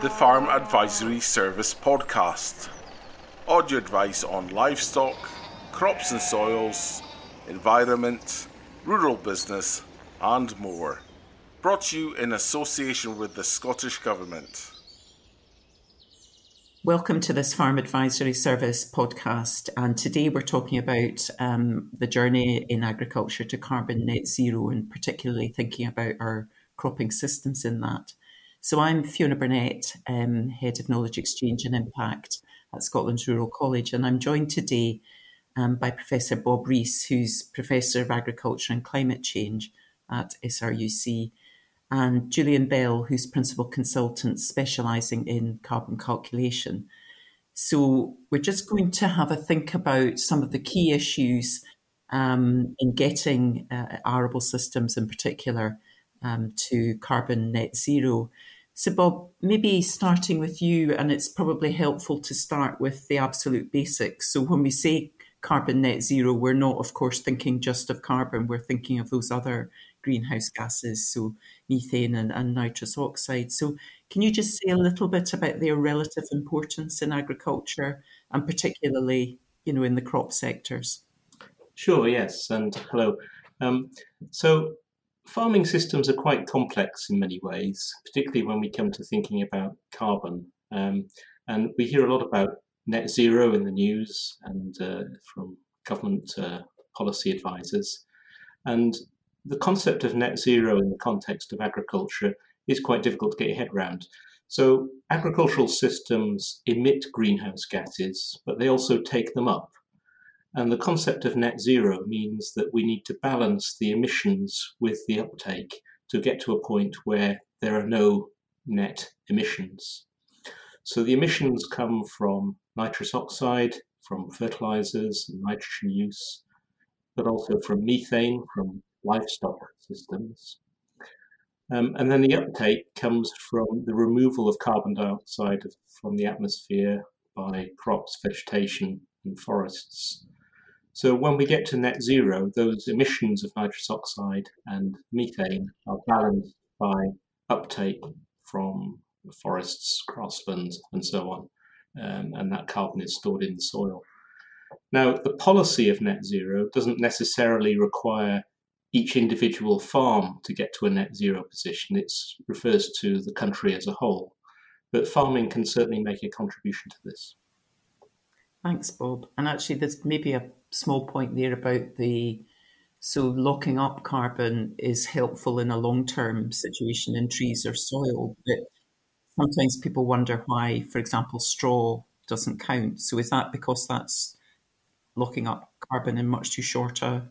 the Farm Advisory Service podcast. Audio advice on livestock, crops and soils, environment, rural business, and more. Brought to you in association with the Scottish Government. Welcome to this Farm Advisory Service podcast. And today we're talking about um, the journey in agriculture to carbon net zero, and particularly thinking about our cropping systems in that. So I'm Fiona Burnett, um, Head of Knowledge Exchange and Impact at Scotland's Rural College, and I'm joined today um, by Professor Bob Rees, who's Professor of Agriculture and Climate Change at SRUC, and Julian Bell, who's Principal Consultant specialising in carbon calculation. So we're just going to have a think about some of the key issues um, in getting uh, arable systems in particular um, to carbon net zero. So, Bob, maybe starting with you, and it's probably helpful to start with the absolute basics. So, when we say carbon net zero, we're not, of course, thinking just of carbon, we're thinking of those other greenhouse gases, so methane and, and nitrous oxide. So, can you just say a little bit about their relative importance in agriculture and particularly, you know, in the crop sectors? Sure, yes, and hello. Um, so, farming systems are quite complex in many ways, particularly when we come to thinking about carbon. Um, and we hear a lot about net zero in the news and uh, from government uh, policy advisors. And the concept of net zero in the context of agriculture is quite difficult to get your head around. So, agricultural systems emit greenhouse gases, but they also take them up. And the concept of net zero means that we need to balance the emissions with the uptake to get to a point where there are no net emissions. So the emissions come from nitrous oxide, from fertilizers and nitrogen use, but also from methane from livestock systems. Um, and then the uptake comes from the removal of carbon dioxide from the atmosphere by crops, vegetation, and forests. So when we get to net zero, those emissions of nitrous oxide and methane are balanced by uptake from forests, grasslands, and so on. Um, and that carbon is stored in the soil. Now, the policy of net zero doesn't necessarily require each individual farm to get to a net zero position. It refers to the country as a whole. But farming can certainly make a contribution to this. Thanks, Bob. And actually, there's maybe a small point there about the so locking up carbon is helpful in a long term situation in trees or soil, but sometimes people wonder why, for example, straw doesn't count. So is that because that's locking up carbon in much too short a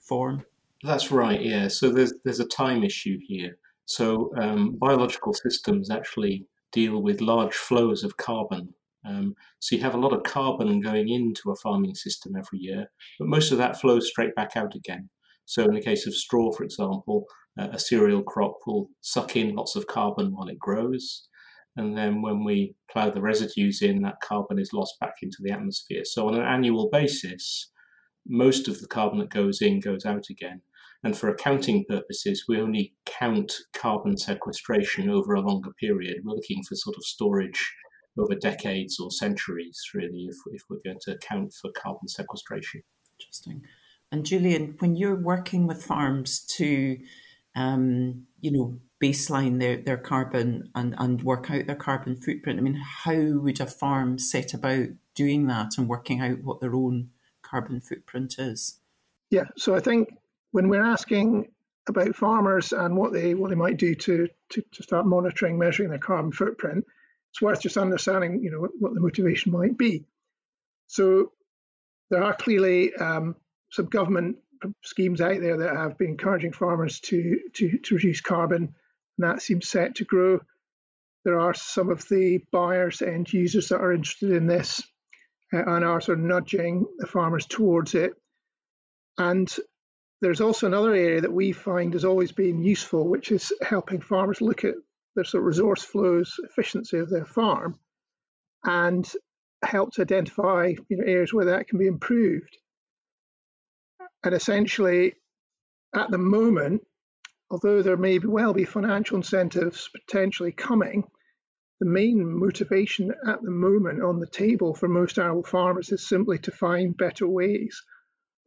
form? That's right. Yeah. So there's there's a time issue here. So um, biological systems actually deal with large flows of carbon um, so you have a lot of carbon going into a farming system every year, but most of that flows straight back out again. So in the case of straw, for example, uh, a cereal crop will suck in lots of carbon while it grows. And then when we plough the residues in, that carbon is lost back into the atmosphere. So on an annual basis, most of the carbon that goes in goes out again. And for accounting purposes, we only count carbon sequestration over a longer period. We're looking for sort of storage over decades or centuries, really, if, if we're going to account for carbon sequestration. Interesting. And Julian, when you're working with farms to, um, you know, baseline their, their carbon and, and work out their carbon footprint, I mean, how would a farm set about doing that and working out what their own carbon footprint is? Yeah, so I think when we're asking about farmers and what they what they might do to, to, to start monitoring, measuring their carbon footprint, it's worth just understanding, you know, what, what the motivation might be. So there are clearly um, some government schemes out there that have been encouraging farmers to, to, to reduce carbon, and that seems set to grow. There are some of the buyers and users that are interested in this uh, and are sort of nudging the farmers towards it. And there's also another area that we find has always been useful, which is helping farmers look at their sort of resource flows, efficiency of their farm, and help to identify you know, areas where that can be improved. And essentially, at the moment, although there may well be financial incentives potentially coming, the main motivation at the moment on the table for most arable farmers is simply to find better ways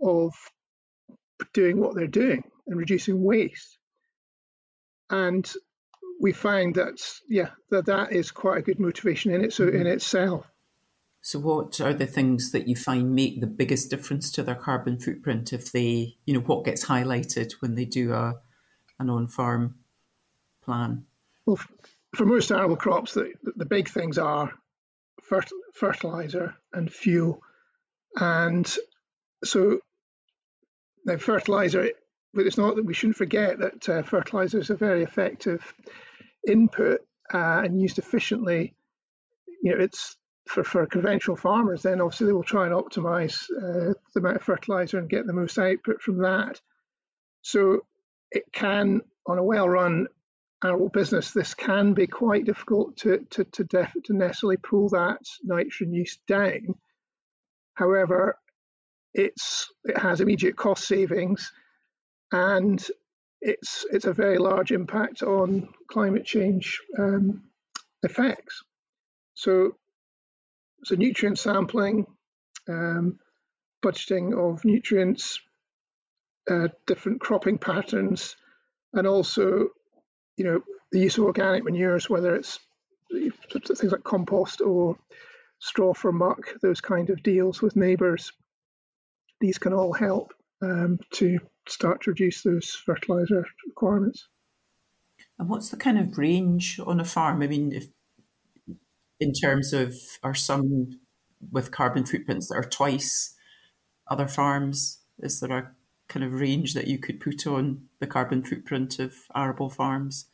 of doing what they're doing and reducing waste. And we find that yeah that that is quite a good motivation in it so in itself. So, what are the things that you find make the biggest difference to their carbon footprint if they, you know, what gets highlighted when they do a an on-farm plan? Well, for most arable crops, the, the big things are fertilizer and fuel. And so now fertilizer, but it's not that we shouldn't forget that uh, fertilizer is a very effective input uh, and used efficiently. You know, it's for, for conventional farmers, then obviously they will try and optimize uh, the amount of fertilizer and get the most output from that. So it can, on a well run arable business, this can be quite difficult to, to, to, def, to necessarily pull that nitrogen use down. However, it's, it has immediate cost savings and it's, it's a very large impact on climate change um, effects. So, so nutrient sampling, um, budgeting of nutrients, uh, different cropping patterns, and also you know, the use of organic manures, whether it's things like compost or straw for muck, those kind of deals with neighbours, these can all help um, to start to reduce those fertiliser requirements. And what's the kind of range on a farm? I mean, if in terms of are some with carbon footprints that are twice other farms? Is there a kind of range that you could put on the carbon footprint of arable farms?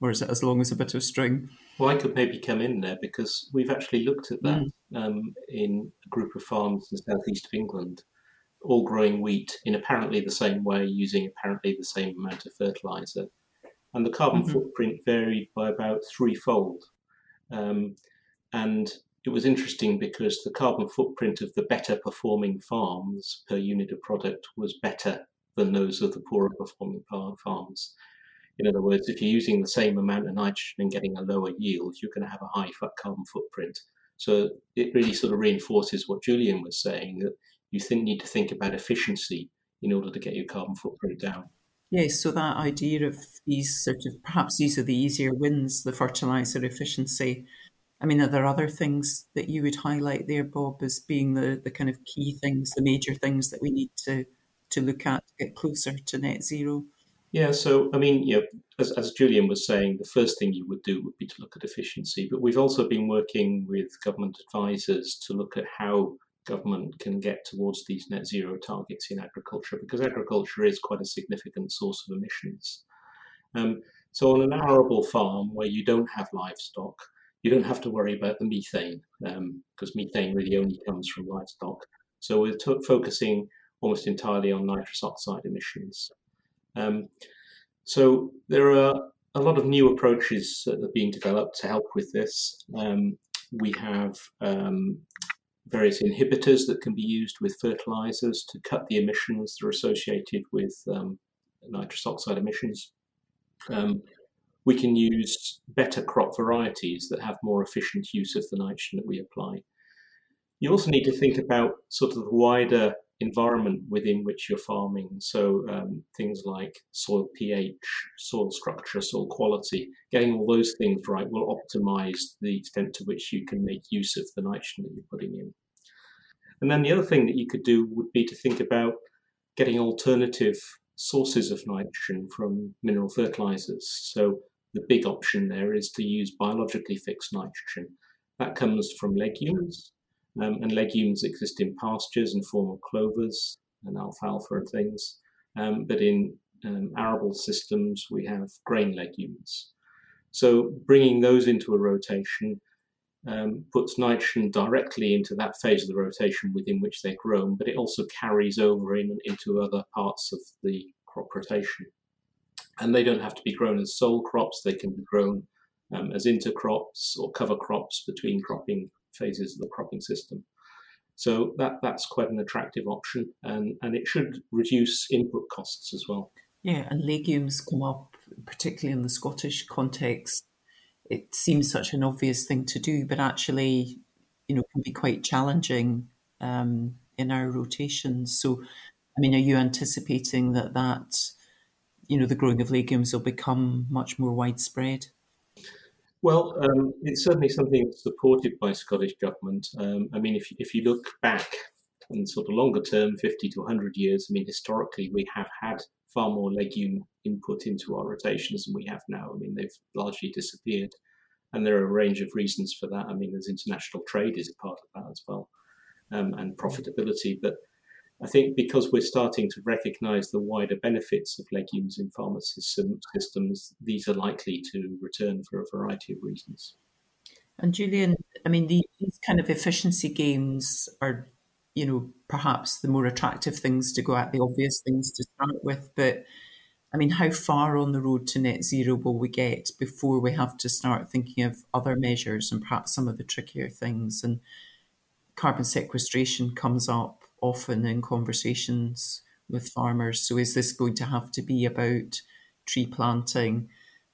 Or is it as long as a bit of string? Well, I could maybe come in there because we've actually looked at that mm. um, in a group of farms in the southeast of England, all growing wheat in apparently the same way, using apparently the same amount of fertilizer. And the carbon mm-hmm. footprint varied by about threefold. Um, and it was interesting because the carbon footprint of the better performing farms per unit of product was better than those of the poorer performing farms. In other words, if you're using the same amount of nitrogen and getting a lower yield, you're going to have a high carbon footprint. So it really sort of reinforces what Julian was saying that you think, need to think about efficiency in order to get your carbon footprint down. Yes, so that idea of these sort of perhaps these are the easier wins, the fertilizer efficiency I mean, are there other things that you would highlight there, Bob, as being the, the kind of key things, the major things that we need to, to look at to get closer to net zero? Yeah, so I mean, yeah, as, as Julian was saying, the first thing you would do would be to look at efficiency. But we've also been working with government advisors to look at how government can get towards these net zero targets in agriculture, because agriculture is quite a significant source of emissions. Um, so, on an arable farm where you don't have livestock, you don't have to worry about the methane because um, methane really only comes from livestock. So we're focusing almost entirely on nitrous oxide emissions. Um, so there are a lot of new approaches that are being developed to help with this. Um, we have um, various inhibitors that can be used with fertilizers to cut the emissions that are associated with um, nitrous oxide emissions. Um, we can use better crop varieties that have more efficient use of the nitrogen that we apply. You also need to think about sort of the wider environment within which you're farming. So um, things like soil pH, soil structure, soil quality, getting all those things right will optimize the extent to which you can make use of the nitrogen that you're putting in. And then the other thing that you could do would be to think about getting alternative sources of nitrogen from mineral fertilizers. So the big option there is to use biologically fixed nitrogen. That comes from legumes, um, and legumes exist in pastures in form of clovers and alfalfa and things. Um, but in um, arable systems, we have grain legumes. So bringing those into a rotation um, puts nitrogen directly into that phase of the rotation within which they're grown, but it also carries over in, into other parts of the crop rotation and they don't have to be grown as sole crops. They can be grown um, as intercrops or cover crops between cropping phases of the cropping system. So that that's quite an attractive option, and and it should reduce input costs as well. Yeah, and legumes come up particularly in the Scottish context. it seems such an obvious thing to do, but actually, you know, can be quite challenging um, in our rotations. So, I mean, are you anticipating that that, you know, the growing of legumes will become much more widespread? Well, um, it's certainly something supported by Scottish government. Um, I mean, if if you look back in sort of longer term, 50 to 100 years, I mean, historically we have had far more legume input into our rotations than we have now. I mean, they've largely disappeared. And there are a range of reasons for that. I mean, there's international trade is a part of that as well, um, and profitability. But I think because we're starting to recognize the wider benefits of legumes in system, systems, these are likely to return for a variety of reasons. And Julian, I mean, these kind of efficiency gains are, you know, perhaps the more attractive things to go at, the obvious things to start with. But I mean, how far on the road to net zero will we get before we have to start thinking of other measures and perhaps some of the trickier things? And carbon sequestration comes up often in conversations with farmers. So is this going to have to be about tree planting,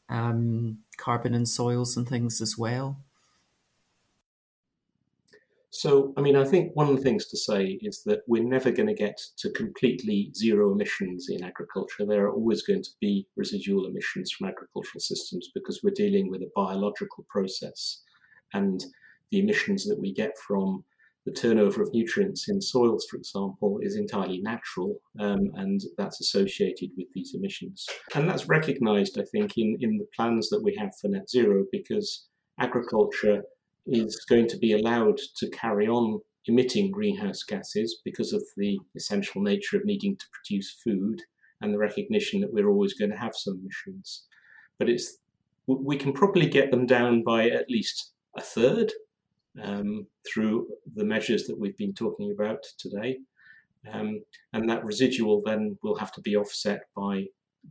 um, carbon in soils and things as well? So, I mean, I think one of the things to say is that we're never going to get to completely zero emissions in agriculture. There are always going to be residual emissions from agricultural systems because we're dealing with a biological process. And the emissions that we get from the turnover of nutrients in soils, for example, is entirely natural, um, and that's associated with these emissions. And that's recognized, I think, in, in the plans that we have for net zero, because agriculture is going to be allowed to carry on emitting greenhouse gases because of the essential nature of needing to produce food and the recognition that we're always going to have some emissions. But it's we can probably get them down by at least a third um, through the measures that we've been talking about today. Um, and that residual then will have to be offset by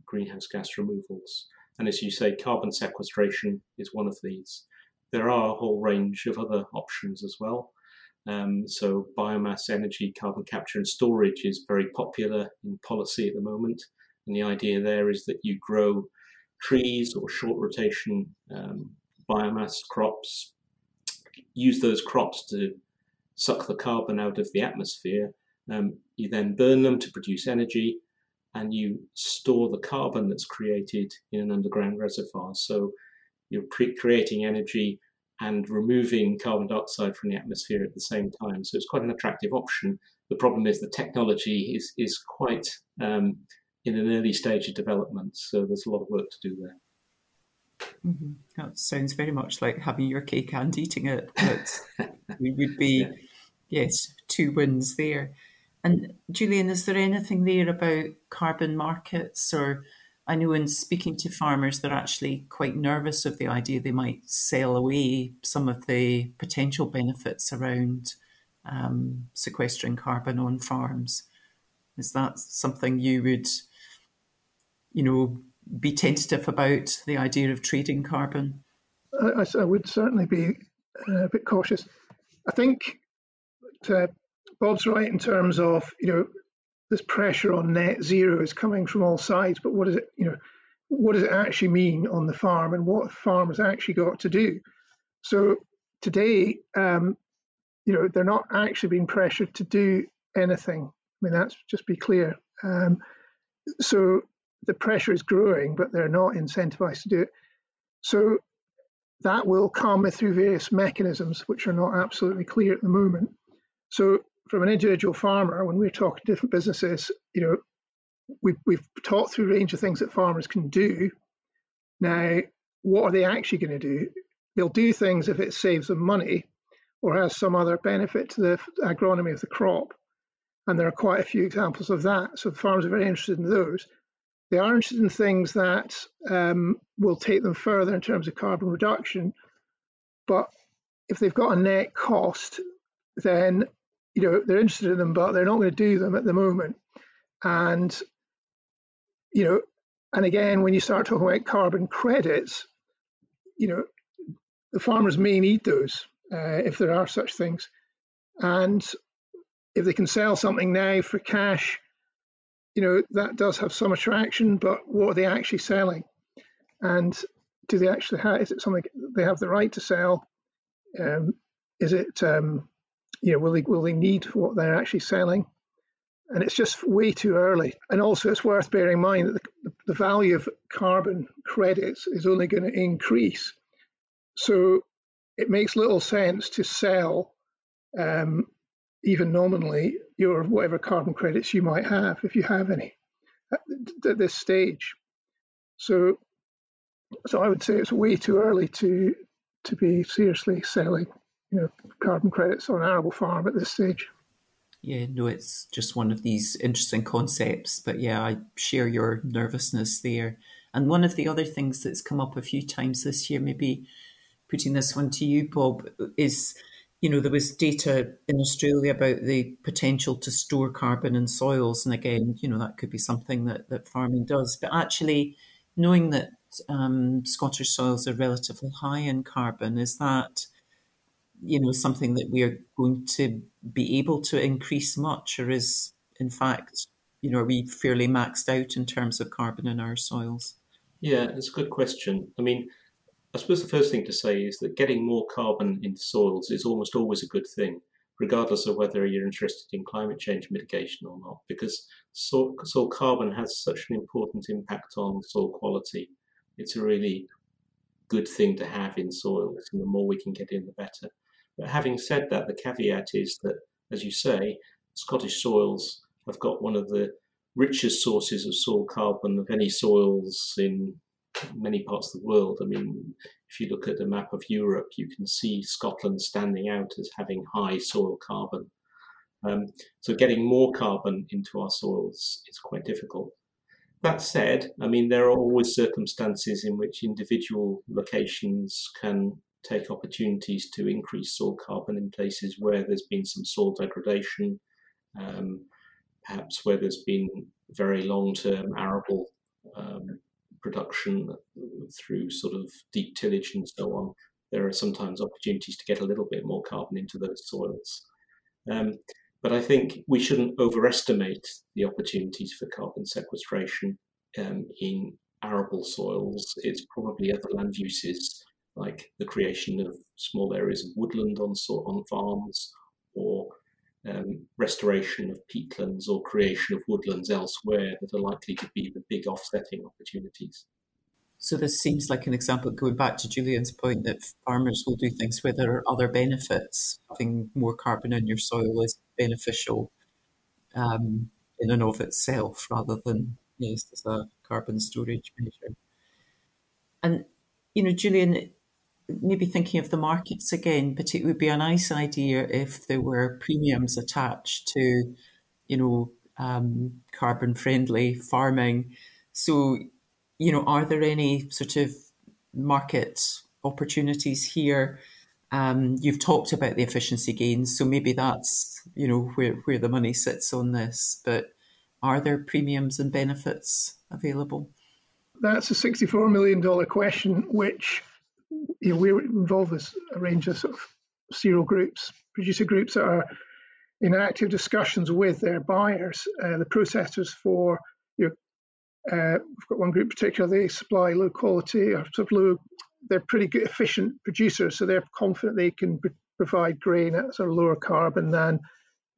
greenhouse gas removals. And as you say, carbon sequestration is one of these. There are a whole range of other options as well. Um, so biomass energy, carbon capture and storage is very popular in policy at the moment. And the idea there is that you grow trees or short rotation um, biomass crops use those crops to suck the carbon out of the atmosphere. Um, you then burn them to produce energy, and you store the carbon that's created in an underground reservoir. So you're creating energy and removing carbon dioxide from the atmosphere at the same time. So it's quite an attractive option. The problem is the technology is is quite um, in an early stage of development, so there's a lot of work to do there. Mm-hmm. That sounds very much like having your cake and eating it. But we would be, yeah. yes, two wins there. And Julian, is there anything there about carbon markets? Or I know in speaking to farmers, they're actually quite nervous of the idea they might sell away some of the potential benefits around um, sequestering carbon on farms. Is that something you would, you know, be tentative about the idea of trading carbon? I, I would certainly be uh, a bit cautious. I think uh, Bob's right in terms of you know this pressure on net zero is coming from all sides, but what does it you know what does it actually mean on the farm and what farmers actually got to do? So today, um, you know, they're not actually being pressured to do anything. I mean, that's just be clear. Um, so the pressure is growing, but they're not incentivized to do it. So that will come through various mechanisms, which are not absolutely clear at the moment. So from an individual farmer, when we're talking to different businesses, you know, we've, we've talked through a range of things that farmers can do. Now, what are they actually going to do? They'll do things if it saves them money or has some other benefit to the agronomy of the crop. And there are quite a few examples of that. So farmers are very interested in those. They are interested in things that um, will take them further in terms of carbon reduction. But if they've got a net cost, then you know they're interested in them, but they're not going to do them at the moment. And you know, and again, when you start talking about carbon credits, you know, the farmers may need those uh, if there are such things. And if they can sell something now for cash you know, that does have some attraction, but what are they actually selling? And do they actually have? Is it something they have the right to sell? Um, is it um, you know will they will they need what they're actually selling? And it's just way too early. And also, it's worth bearing in mind that the, the value of carbon credits is only going to increase. So it makes little sense to sell, um, even nominally, your whatever carbon credits you might have, if you have any, at, at this stage. So, so I would say it's way too early to to be seriously selling, you know, carbon credits on arable farm at this stage. Yeah, no, it's just one of these interesting concepts. But yeah, I share your nervousness there. And one of the other things that's come up a few times this year, maybe putting this one to you, Bob, is you know, there was data in Australia about the potential to store carbon in soils. And again, you know, that could be something that, that farming does. But actually, knowing that um, Scottish soils are relatively high in carbon, is that you know something that we are going to be able to increase much, or is in fact you know are we fairly maxed out in terms of carbon in our soils? Yeah, it's a good question. I mean, I suppose the first thing to say is that getting more carbon into soils is almost always a good thing, regardless of whether you're interested in climate change mitigation or not, because soil, soil carbon has such an important impact on soil quality. It's a really good thing to have in soils, and the more we can get in, the better. But having said that, the caveat is that, as you say, Scottish soils have got one of the richest sources of soil carbon of any soils in many parts of the world. I mean, if you look at a map of Europe, you can see Scotland standing out as having high soil carbon. Um, so getting more carbon into our soils is quite difficult. That said, I mean, there are always circumstances in which individual locations can take opportunities to increase soil carbon in places where there's been some soil degradation, um, perhaps where there's been very long-term arable um, production through sort of deep tillage and so on. There are sometimes opportunities to get a little bit more carbon into those soils. Um, but I think we shouldn't overestimate the opportunities for carbon sequestration um, in arable soils. It's probably other land uses like the creation of small areas of woodland on on farms, or um, restoration of peatlands or creation of woodlands elsewhere that are likely to be the big offsetting opportunities. So this seems like an example going back to Julian's point that farmers will do things where there are other benefits. Having more carbon in your soil is beneficial um, in and of itself, rather than yes, as a carbon storage measure. And you know, Julian, maybe thinking of the markets again, but it would be a nice idea if there were premiums attached to, you know, um, carbon friendly farming. So, you know, are there any sort of market opportunities here? Um, you've talked about the efficiency gains, so maybe that's you know where where the money sits on this. But are there premiums and benefits available? That's a sixty-four million dollar question, which you know, we're involved with a range of sort of cereal groups, producer groups that are in active discussions with their buyers, uh, the processors for you know, uh, we've got one group in particular, they supply low quality or sort of low, they're pretty good, efficient producers, so they're confident they can p- provide grain at sort of lower carbon than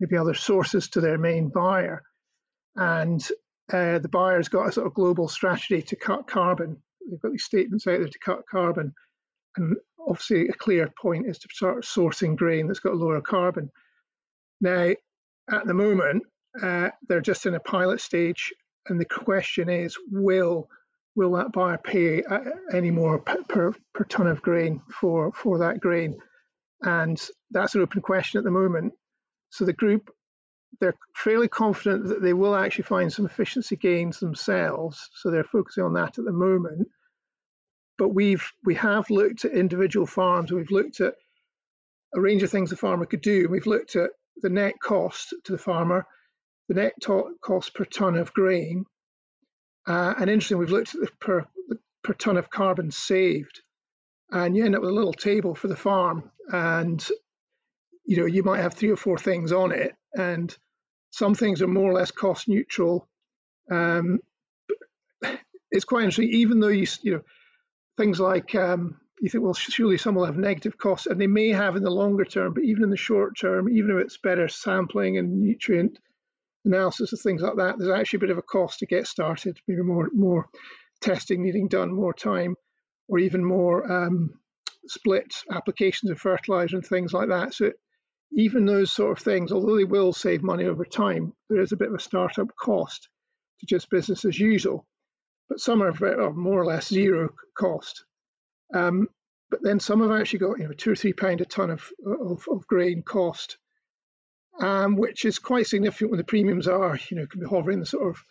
maybe other sources to their main buyer. And uh, the buyer's got a sort of global strategy to cut carbon. They've got these statements out there to cut carbon. And obviously, a clear point is to start sourcing grain that's got lower carbon. Now, at the moment, uh, they're just in a pilot stage, and the question is, will will that buyer pay uh, any more per, per ton of grain for for that grain? And that's an open question at the moment. So the group, they're fairly confident that they will actually find some efficiency gains themselves. So they're focusing on that at the moment but we've we have looked at individual farms. We've looked at a range of things the farmer could do. We've looked at the net cost to the farmer, the net to- cost per ton of grain, uh, and interestingly, we've looked at the per per ton of carbon saved, and you end up with a little table for the farm, and you know you might have three or four things on it, and some things are more or less cost neutral. Um, it's quite interesting, even though you you know things like um, you think, well, surely some will have negative costs, and they may have in the longer term, but even in the short term, even if it's better sampling and nutrient analysis of things like that, there's actually a bit of a cost to get started, maybe more more testing needing done, more time, or even more um, split applications of fertilizer and things like that. So even those sort of things, although they will save money over time, there is a bit of a startup cost to just business as usual. But some are, more or less zero cost. Um, but then some have actually got you know two or three pound a ton of, of, of grain cost um, which is quite significant when the premiums are, you know, can be hovering the sort of,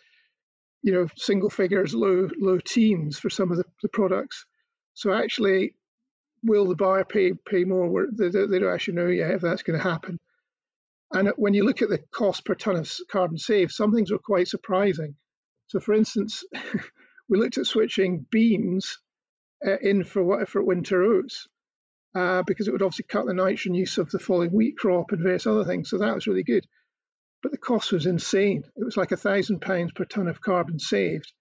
you know, single figures, low low teens for some of the, the products. So actually, will the buyer pay pay more? They, they don't actually know yet if that's going to happen. And when you look at the cost per ton of carbon saved, some things are quite surprising. So, for instance, we looked at switching beans uh, in for what for winter oats, uh, because it would obviously cut the nitrogen use of the falling wheat crop and various other things. So that was really good. But the cost was insane. It was like a thousand pounds per ton of carbon saved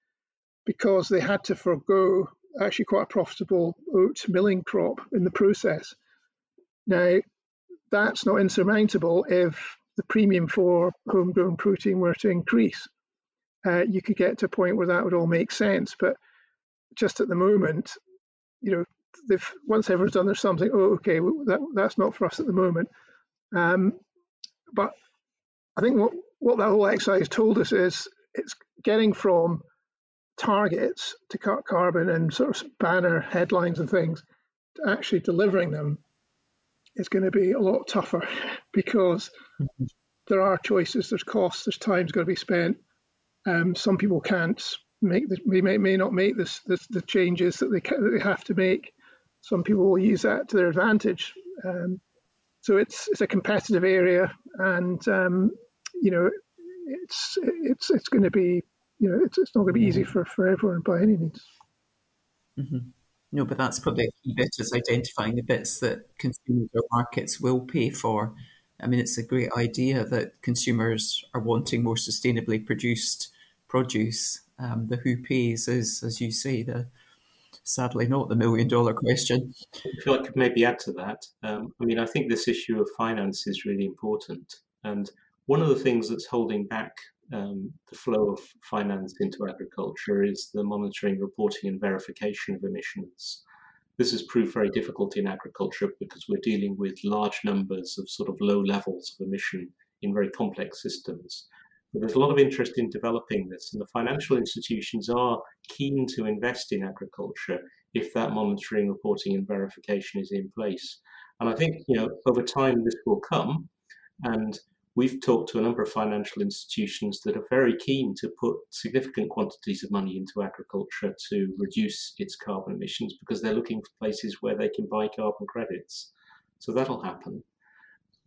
because they had to forego actually quite a profitable oat milling crop in the process. Now, that's not insurmountable if the premium for homegrown protein were to increase. Uh, you could get to a point where that would all make sense. But just at the moment, you know, they've once everyone's done their something. Oh, okay, that that's not for us at the moment. Um, but I think what what that whole exercise told us is it's getting from targets to cut carbon and sort of banner headlines and things to actually delivering them is going to be a lot tougher because mm-hmm. there are choices, there's costs, there's time's got to be spent. Um, some people can't make the, may, may not make this, this, the changes that they, that they have to make some people will use that to their advantage. Um, so it's it's a competitive area, and um, you know, it's it's it's going to be you know it's, it's not going to be easy for, for everyone by any means. Mm-hmm. No, but that's probably a key bit is identifying the bits that consumers or markets will pay for. I mean, it's a great idea that consumers are wanting more sustainably produced produce. Um, the who pays is, as you say, the sadly not the million dollar question. I feel I could maybe add to that. Um, I mean, I think this issue of finance is really important. And one of the things that's holding back um, the flow of finance into agriculture is the monitoring, reporting, and verification of emissions. This has proved very difficult in agriculture because we're dealing with large numbers of sort of low levels of emission in very complex systems. But there's a lot of interest in developing this, and the financial institutions are keen to invest in agriculture if that monitoring, reporting, and verification is in place. And I think you know over time this will come, and we've talked to a number of financial institutions that are very keen to put significant quantities of money into agriculture to reduce its carbon emissions because they're looking for places where they can buy carbon credits. So that'll happen.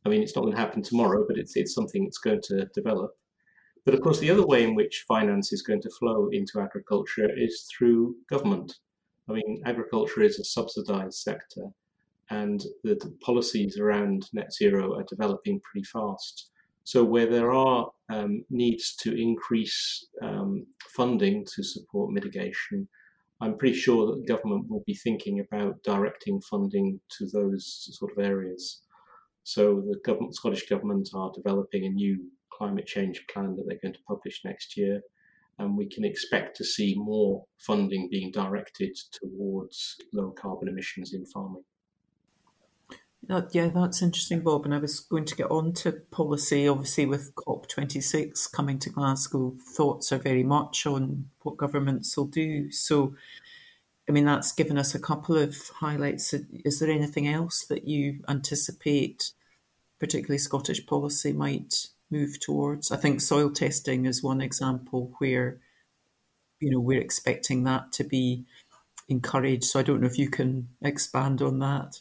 I mean, it's not going to happen tomorrow, but it's, it's something that's going to develop. But of course, the other way in which finance is going to flow into agriculture is through government. I mean, agriculture is a subsidized sector, and the, the policies around net zero are developing pretty fast. So, where there are um, needs to increase um, funding to support mitigation, I'm pretty sure that the government will be thinking about directing funding to those sort of areas. So, the government, Scottish government are developing a new climate change plan that they're going to publish next year. And we can expect to see more funding being directed towards low carbon emissions in farming. Oh, yeah, that's interesting, Bob. And I was going to get on to policy. Obviously, with COP26 coming to Glasgow, thoughts are very much on what governments will do. So, I mean, that's given us a couple of highlights. Is there anything else that you anticipate, particularly Scottish policy, might move towards. I think soil testing is one example where, you know, we're expecting that to be encouraged. So I don't know if you can expand on that.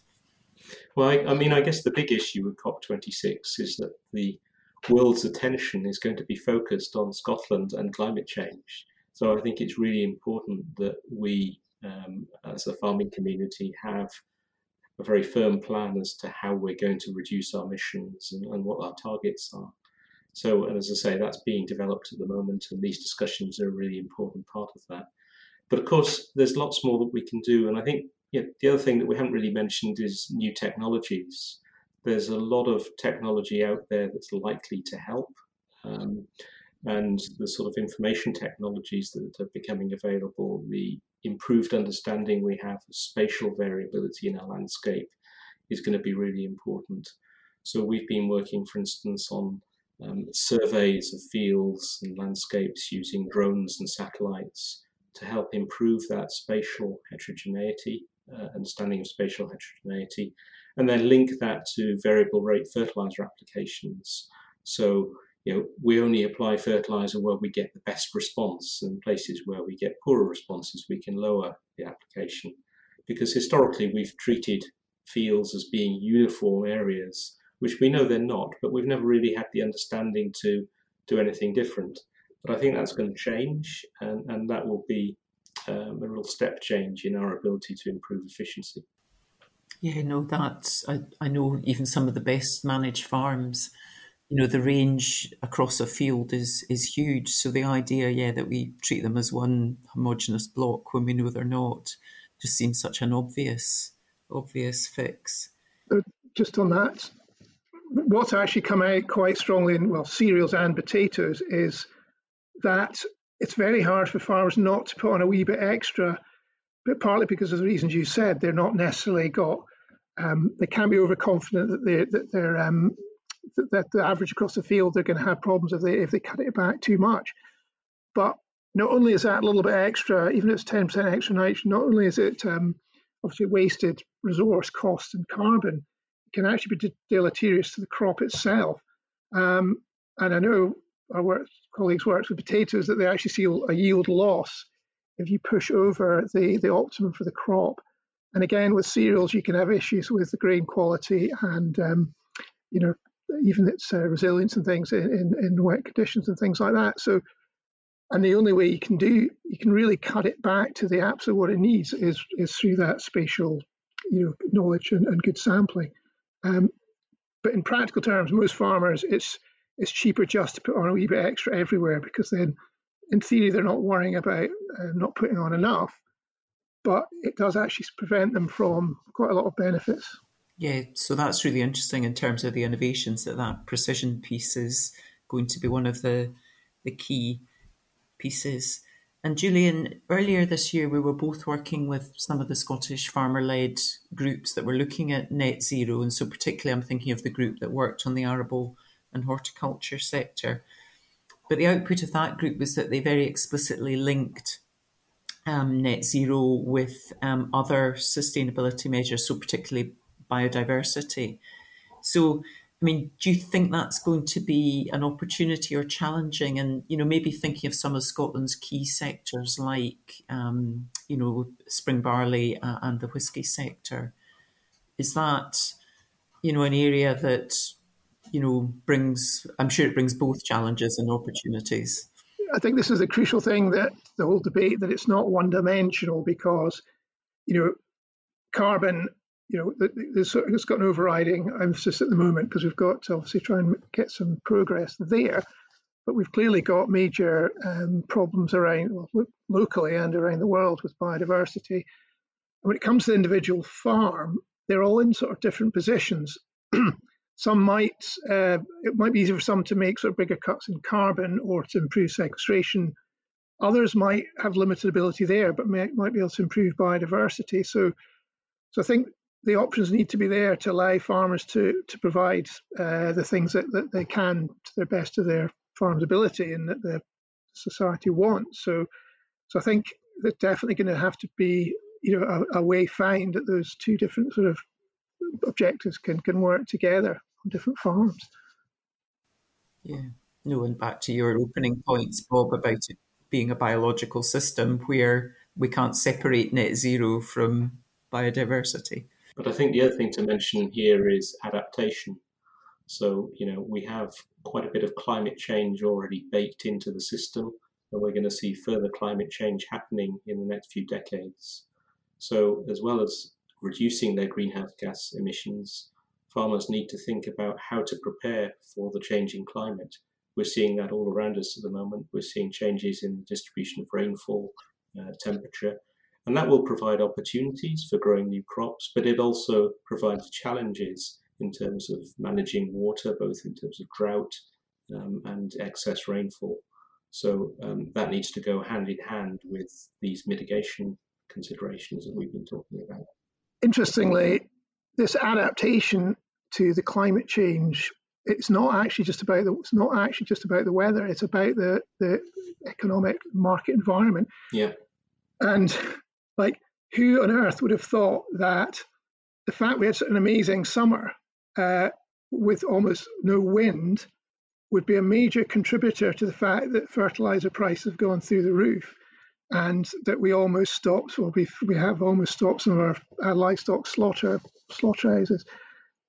Well, I, I mean, I guess the big issue with COP26 is that the world's attention is going to be focused on Scotland and climate change. So I think it's really important that we, um, as a farming community, have a very firm plan as to how we're going to reduce our emissions and, and what our targets are. So, and as I say, that's being developed at the moment, and these discussions are a really important part of that. but of course, there's lots more that we can do. And I think the other thing that we haven't really mentioned is new technologies. There's a lot of technology out there that's likely to help. Um, and the sort of information technologies that are becoming available, the improved understanding we have of spatial variability in our landscape is going to be really important. So we've been working, for instance, on um, surveys of fields and landscapes using drones and satellites to help improve that spatial heterogeneity, uh, understanding of spatial heterogeneity, and then link that to variable rate fertilizer applications. So you know, we only apply fertilizer where we get the best response, and places where we get poorer responses, we can lower the application. Because historically, we've treated fields as being uniform areas, which we know they're not, but we've never really had the understanding to do anything different. But I think that's going to change, and, and that will be um, a real step change in our ability to improve efficiency. Yeah, no, that's I, I know even some of the best managed farms, you know, the range across a field is is huge. So the idea, yeah, that we treat them as one homogenous block when we know they're not, just seems such an obvious obvious fix. Just on that, what's actually come out quite strongly in well cereals and potatoes is that it's very hard for farmers not to put on a wee bit extra, but partly because of the reasons you said, they're not necessarily got, um, they can't be overconfident that they're, that they're um, that the average across the field they're going to have problems if they if they cut it back too much. But not only is that a little bit extra, even if it's ten percent extra nitrogen, not only is it um, obviously wasted resource, cost, and carbon, it can actually be deleterious to the crop itself. Um, and I know our work, colleagues worked with potatoes that they actually see a yield loss if you push over the, the optimum for the crop. And again, with cereals, you can have issues with the grain quality and, um, you know, even its uh, resilience and things in, in, in, wet conditions and things like that. So, and the only way you can do, you can really cut it back to the absolute what it needs is is through that spatial, you know, knowledge and, and good sampling. Um, but in practical terms, most farmers, it's it's cheaper just to put on a wee bit extra everywhere because then, in theory, they're not worrying about uh, not putting on enough. But it does actually prevent them from quite a lot of benefits. Yeah, so that's really interesting in terms of the innovations that that precision piece is going to be one of the the key pieces. And Julian, earlier this year, we were both working with some of the Scottish farmer led groups that were looking at net zero. And so, particularly, I'm thinking of the group that worked on the arable and horticulture sector. But the output of that group was that they very explicitly linked um, net zero with um, other sustainability measures, so particularly biodiversity. So, I mean, do you think that's going to be an opportunity or challenging? And you know, maybe thinking of some of Scotland's key sectors like um, you know spring barley uh, and the whisky sector. Is that you know an area that you know brings? I'm sure it brings both challenges and opportunities. I think this is the crucial thing that the whole debate that it's not one dimensional because you know carbon you know, it's got an overriding emphasis at the moment because we've got to obviously try and get some progress there. But we've clearly got major um, problems around well, locally and around the world with biodiversity. When it comes to the individual farm, they're all in sort of different positions. some might uh, it might be easier for some to make sort of bigger cuts in carbon or to improve sequestration. Others might have limited ability there, but may, might be able to improve biodiversity. So, so I think the options need to be there to allow farmers to to provide uh, the things that, that they can to the best of their farm's ability and that the society wants. So, so I think there's definitely going to have to be you know a, a, way found that those two different sort of objectives can can work together on different farms. Yeah. No, and back to your opening points, Bob, about it being a biological system where we can't separate net zero from biodiversity. But I think the other thing to mention here is adaptation. So, you know, we have quite a bit of climate change already baked into the system, and we're going to see further climate change happening in the next few decades. So, as well as reducing their greenhouse gas emissions, farmers need to think about how to prepare for the changing climate. We're seeing that all around us at the moment. We're seeing changes in the distribution of rainfall, uh, temperature. And that will provide opportunities for growing new crops, but it also provides challenges in terms of managing water, both in terms of drought um, and excess rainfall. So um, that needs to go hand in hand with these mitigation considerations that we've been talking about. Interestingly, this adaptation to the climate change it's not actually just about the it's not actually just about the weather it's about the the economic market environment. Yeah. And like who on earth would have thought that the fact we had an amazing summer uh, with almost no wind would be a major contributor to the fact that fertilizer prices have gone through the roof and that we almost stopped, or we, we have almost stopped some of our, our livestock slaughter slaughterhouses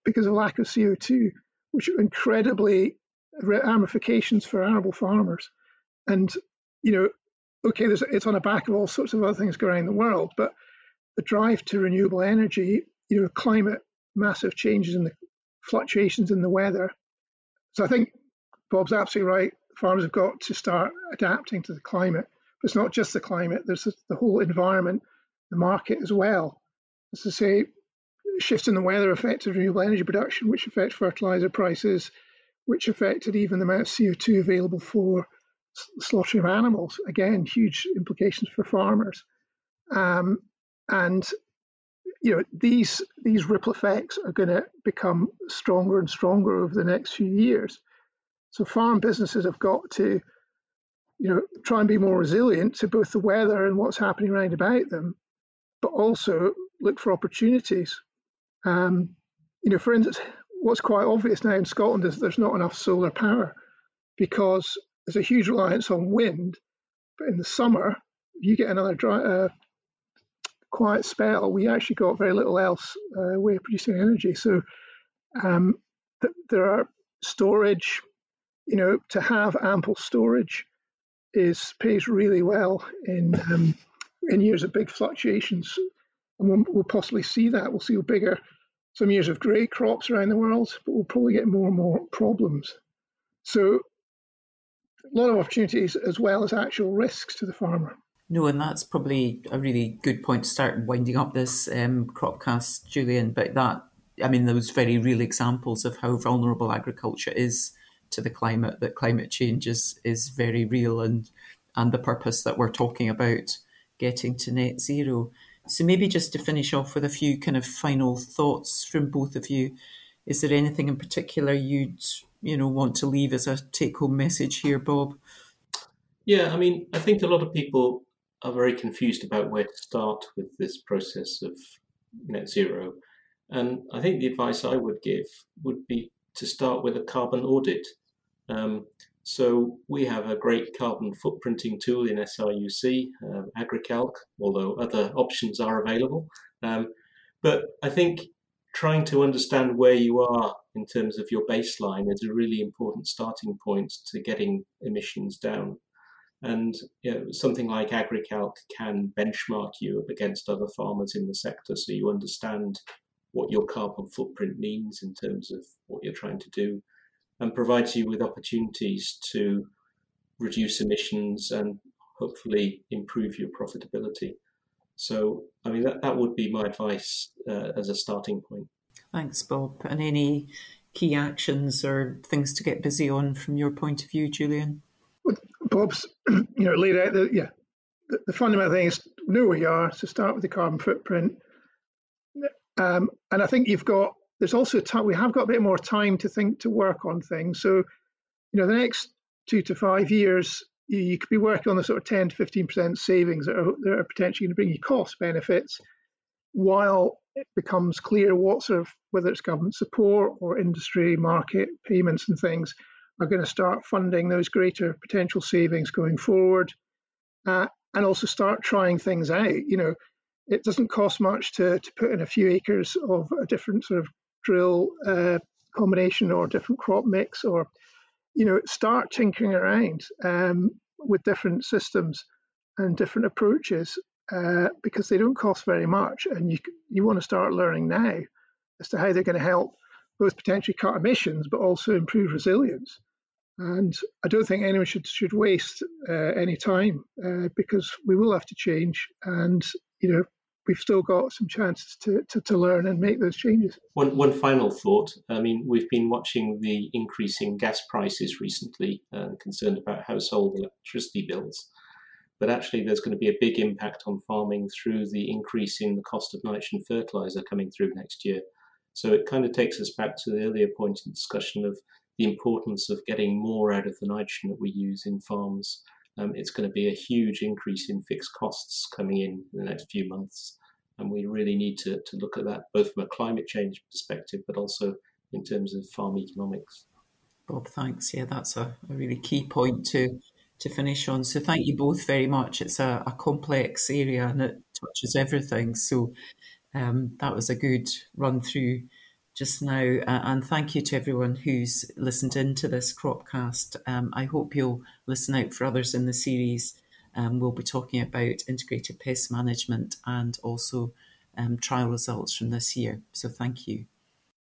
because of lack of CO2, which are incredibly ramifications for arable farmers. And, you know, okay, it's on the back of all sorts of other things going on in the world, but the drive to renewable energy, you know, climate, massive changes in the fluctuations in the weather. So I think Bob's absolutely right. Farmers have got to start adapting to the climate. It's not just the climate, there's the whole environment, the market as well. As to say, shifts in the weather affected renewable energy production, which affect fertilizer prices, which affected even the amount of CO2 available for slaughtering of animals. Again, huge implications for farmers. Um, and you know these these ripple effects are going to become stronger and stronger over the next few years. So farm businesses have got to, you know, try and be more resilient to both the weather and what's happening around about them, but also look for opportunities. Um, you know, for instance, what's quite obvious now in Scotland is there's not enough solar power because there's a huge reliance on wind. But in the summer, you get another dry, uh, quiet spell, we actually got very little else uh, way of producing energy. So um, th- there are storage you know, to have ample storage is pays really well in um, in years of big fluctuations, and we'll, we'll, possibly see that. We'll see bigger some years of grey crops around the world, but we'll probably get more and more problems. So, a lot of opportunities as well as actual risks to the farmer. No, and that's probably a really good point to start winding up this um, cropcast, Julian. But that, I mean, those very real examples of how vulnerable agriculture is to the climate that climate change is is very real and and the purpose that we're talking about getting to net zero. So maybe just to finish off with a few kind of final thoughts from both of you, is there anything in particular you'd you know want to leave as a take home message here, Bob? Yeah, I mean, I think a lot of people are very confused about where to start with this process of net zero. And I think the advice I would give would be to start with a carbon audit. Um, so we have a great carbon footprinting tool in SRUC, um, Agrecalc, although other options are available. Um, but I think trying to understand where you are in terms of your baseline is a really important starting point to getting emissions down. And you know, something like Agrecalc can benchmark you against other farmers in the sector so you understand what your carbon footprint means in terms of what you're trying to do and provides you with opportunities to reduce emissions and hopefully improve your profitability. So, I mean, that, that would be my advice uh, as a starting point. Thanks, Bob. And any key actions or things to get busy on from your point of view, Julian? Well, Bob's, you know, laid out the yeah, the, the fundamental thing is know where you are. So start with the carbon footprint, um, and I think you've got there's also time we have got a bit more time to think to work on things. So, you know, the next two to five years, you, you could be working on the sort of 10 to 15 percent savings that are, that are potentially going to bring you cost benefits, while it becomes clear what sort of whether it's government support or industry market payments and things are going to start funding those greater potential savings going forward, uh, and also start trying things out. You know, it doesn't cost much to, to put in a few acres of a different sort of drill uh, combination or different crop mix or you know start tinkering around um, with different systems and different approaches uh, because they don't cost very much and you you want to start learning now as to how they're going to help both potentially cut emissions but also improve resilience. And I don't think anyone should should waste uh, any time uh, because we will have to change, and you know we've still got some chances to, to, to, learn and make those changes. One, one final thought. I mean, we've been watching the increasing gas prices recently and concerned about household electricity bills. But actually, there's going to be a big impact on farming through the increase in the cost of nitrogen fertilizer coming through next year. So it kind of takes us back to the earlier point in discussion of the importance of getting more out of the nitrogen that we use in farms. Um, it's going to be a huge increase in fixed costs coming in, in the next few months. And we really need to, to look at that both from a climate change perspective, but also in terms of farm economics. Bob, thanks. Yeah, that's a, a really key point to to finish on. So thank you both very much. It's a, a complex area and it touches everything. So um, that was a good run through just now. Uh, and thank you to everyone who's listened into this Cropcast. Um, I hope you'll listen out for others in the series. Um, we'll be talking about integrated pest management and also um, trial results from this year. So thank you.